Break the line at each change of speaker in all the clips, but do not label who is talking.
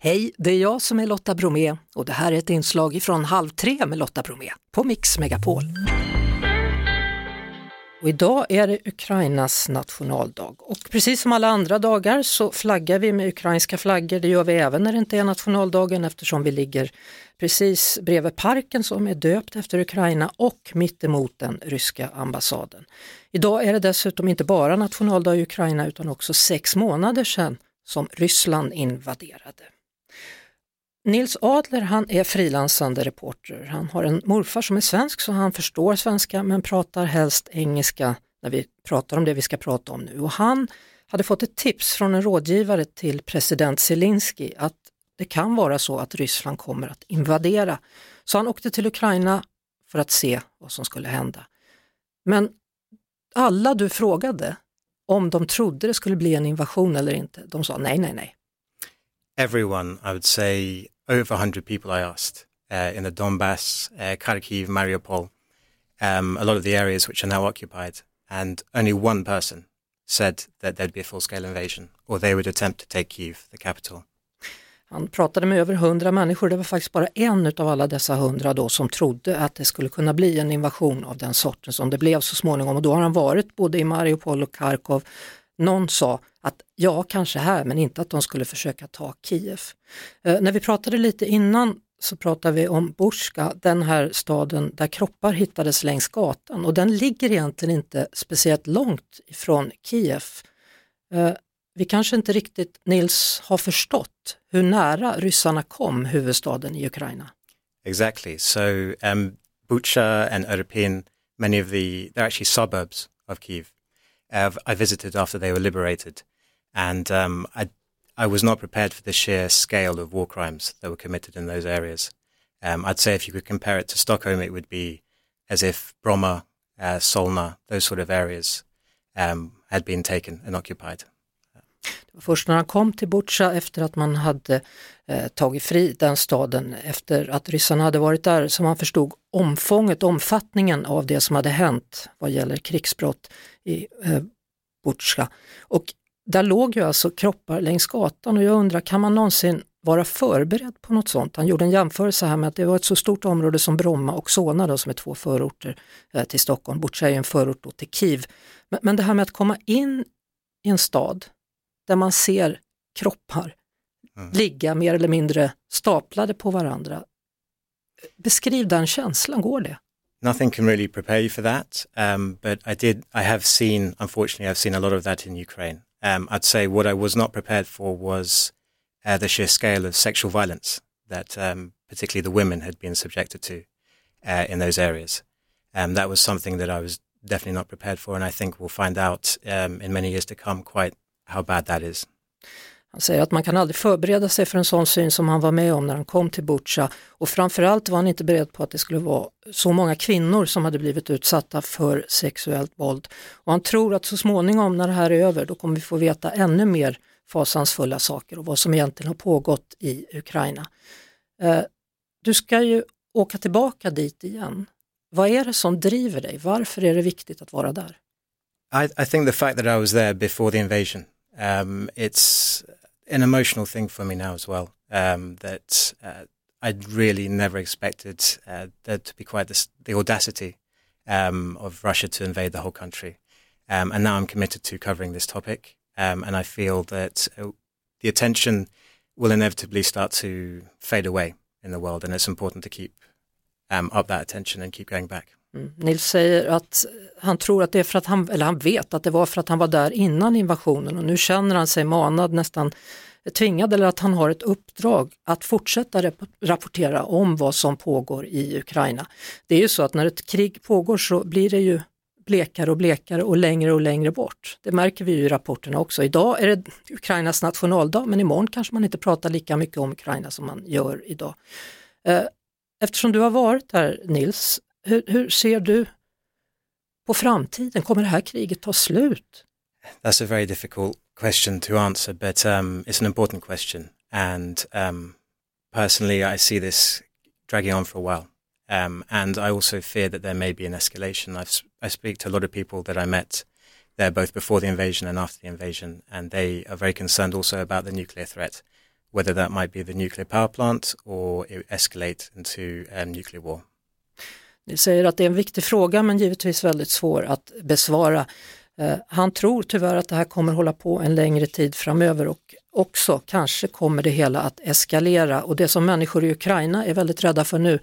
Hej, det är jag som är Lotta Bromé och det här är ett inslag ifrån Halv tre med Lotta Bromé på Mix Megapol. Och idag är det Ukrainas nationaldag och precis som alla andra dagar så flaggar vi med ukrainska flaggor. Det gör vi även när det inte är nationaldagen eftersom vi ligger precis bredvid parken som är döpt efter Ukraina och mittemot den ryska ambassaden. Idag är det dessutom inte bara nationaldag i Ukraina utan också sex månader sedan som Ryssland invaderade. Nils Adler han är frilansande reporter. Han har en morfar som är svensk så han förstår svenska men pratar helst engelska när vi pratar om det vi ska prata om nu. Och han hade fått ett tips från en rådgivare till president Zelensky att det kan vara så att Ryssland kommer att invadera. Så han åkte till Ukraina för att se vad som skulle hända. Men alla du frågade om de trodde det skulle bli en invasion eller inte, de sa nej, nej, nej.
Everyone, I would say over 100 people I asked uh, in the Donbass, uh, Kharkiv, Mariupol, um, a lot of the areas which are now occupied, and only one person said that there'd be a full-scale invasion or they would attempt to take Kiev, the capital.
Han pratade med över hundra människor, det var faktiskt bara en av alla dessa hundra då som trodde att det skulle kunna bli en invasion av den sorten som det blev så småningom och då har han varit både i Mariupol och Kharkov. Någon sa att ja, kanske här, men inte att de skulle försöka ta Kiev. Eh, när vi pratade lite innan så pratade vi om Burska, den här staden där kroppar hittades längs gatan och den ligger egentligen inte speciellt långt ifrån Kiev. Eh, vi kanske inte riktigt, Nils, har förstått hur nära ryssarna kom huvudstaden i Ukraina.
Exactly. So um, Bucha and Irpin, many of the, they're actually suburbs of Kiev. Uh, I visited after they were liberated, and um, I, I was not prepared for the sheer scale of war crimes that were committed in those areas. Um, I'd say if you could compare it to Stockholm, it would be as if Bromma, uh, Solna, those sort of areas um, had been taken and occupied.
Det var först när han kom till Butja efter att man hade eh, tagit fri den staden efter att ryssarna hade varit där som han förstod omfånget, omfattningen av det som hade hänt vad gäller krigsbrott i eh, Butja. Och där låg ju alltså kroppar längs gatan och jag undrar, kan man någonsin vara förberedd på något sånt? Han gjorde en jämförelse här med att det var ett så stort område som Bromma och Solna då, som är två förorter eh, till Stockholm. Butja är en förort då till Kiev. Men, men det här med att komma in i en stad där man ser kroppar mm. ligga mer eller mindre staplade på varandra. Beskriv den känslan, går det?
Nothing can really prepare you for that, um, but I did. I have seen, unfortunately, I've seen a lot of that in Ukraine. Um, I'd say what I was not prepared for was uh, the sheer scale of sexual violence that, um, particularly the women, had been subjected to uh, in those areas. Um, that was something that I was definitely not prepared for, and I think we'll find out um, in many years to come quite how bad that is.
Han säger att man kan aldrig förbereda sig för en sån syn som han var med om när han kom till Butja och framförallt var han inte beredd på att det skulle vara så många kvinnor som hade blivit utsatta för sexuellt våld. Och han tror att så småningom när det här är över då kommer vi få veta ännu mer fasansfulla saker och vad som egentligen har pågått i Ukraina. Eh, du ska ju åka tillbaka dit igen. Vad är det som driver dig? Varför är det viktigt att vara där?
I, I think the fact that I was there before the invasion Um, it's an emotional thing for me now as well. Um, that uh, I really never expected uh, there to be quite this, the audacity um, of Russia to invade the whole country. Um, and now I'm committed to covering this topic. Um, and I feel that uh, the attention will inevitably start to fade away in the world. And it's important to keep um, up that attention and keep going back.
Mm. Nils säger att han tror att det är för att han, eller han vet att det var för att han var där innan invasionen och nu känner han sig manad, nästan tvingad eller att han har ett uppdrag att fortsätta rapportera om vad som pågår i Ukraina. Det är ju så att när ett krig pågår så blir det ju blekare och blekare och längre och längre bort. Det märker vi ju i rapporterna också. Idag är det Ukrainas nationaldag men imorgon kanske man inte pratar lika mycket om Ukraina som man gör idag. Eh, eftersom du har varit här Nils, hur, hur ser du på framtiden? Kommer det här kriget ta slut?
That's a very difficult question to answer, but um, it's an important question. And um, personally, I see this dragging on for a while. Um, and I also fear that there may be an escalation. I've, I speak to a lot of people that I met there both before the invasion and after the invasion, and they are very concerned also about the nuclear threat whether that might be the nuclear power plant or it escalate into um, nuclear war.
Ni säger att det är en viktig fråga men givetvis väldigt svår att besvara. Eh, han tror tyvärr att det här kommer hålla på en längre tid framöver och också kanske kommer det hela att eskalera och det som människor i Ukraina är väldigt rädda för nu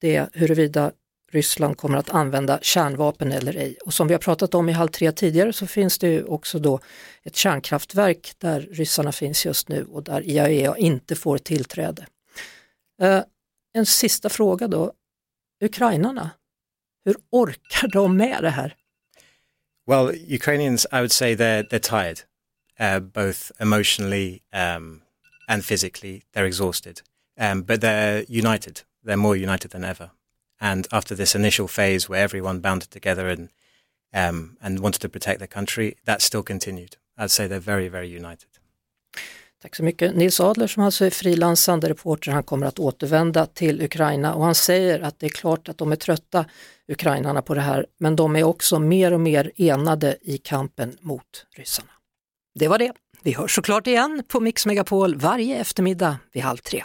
det är huruvida Ryssland kommer att använda kärnvapen eller ej. Och som vi har pratat om i Halv tre tidigare så finns det ju också då ett kärnkraftverk där ryssarna finns just nu och där IAEA inte får tillträde. Eh, en sista fråga då, ukrainarna, hur orkar de med det här?
Well, Ukrainians, I would say they're they're tired, uh, both emotionally um, and physically. They're exhausted, um, but they're united. They're more united than ever. And after this initial phase where everyone bounded together and um, and wanted to protect their country, that still continued. I'd say they're very, very united.
Tack så mycket. Nils Adler som alltså är frilansande reporter, han kommer att återvända till Ukraina och han säger att det är klart att de är trötta, ukrainarna, på det här, men de är också mer och mer enade i kampen mot ryssarna. Det var det. Vi hörs såklart igen på Mix Megapol varje eftermiddag vid halv tre.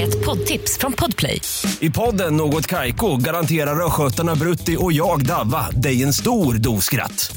Ett poddtips från Podplay.
I podden Något Kaiko garanterar östgötarna Brutti och jag, Davva, dig en stor dos skratt.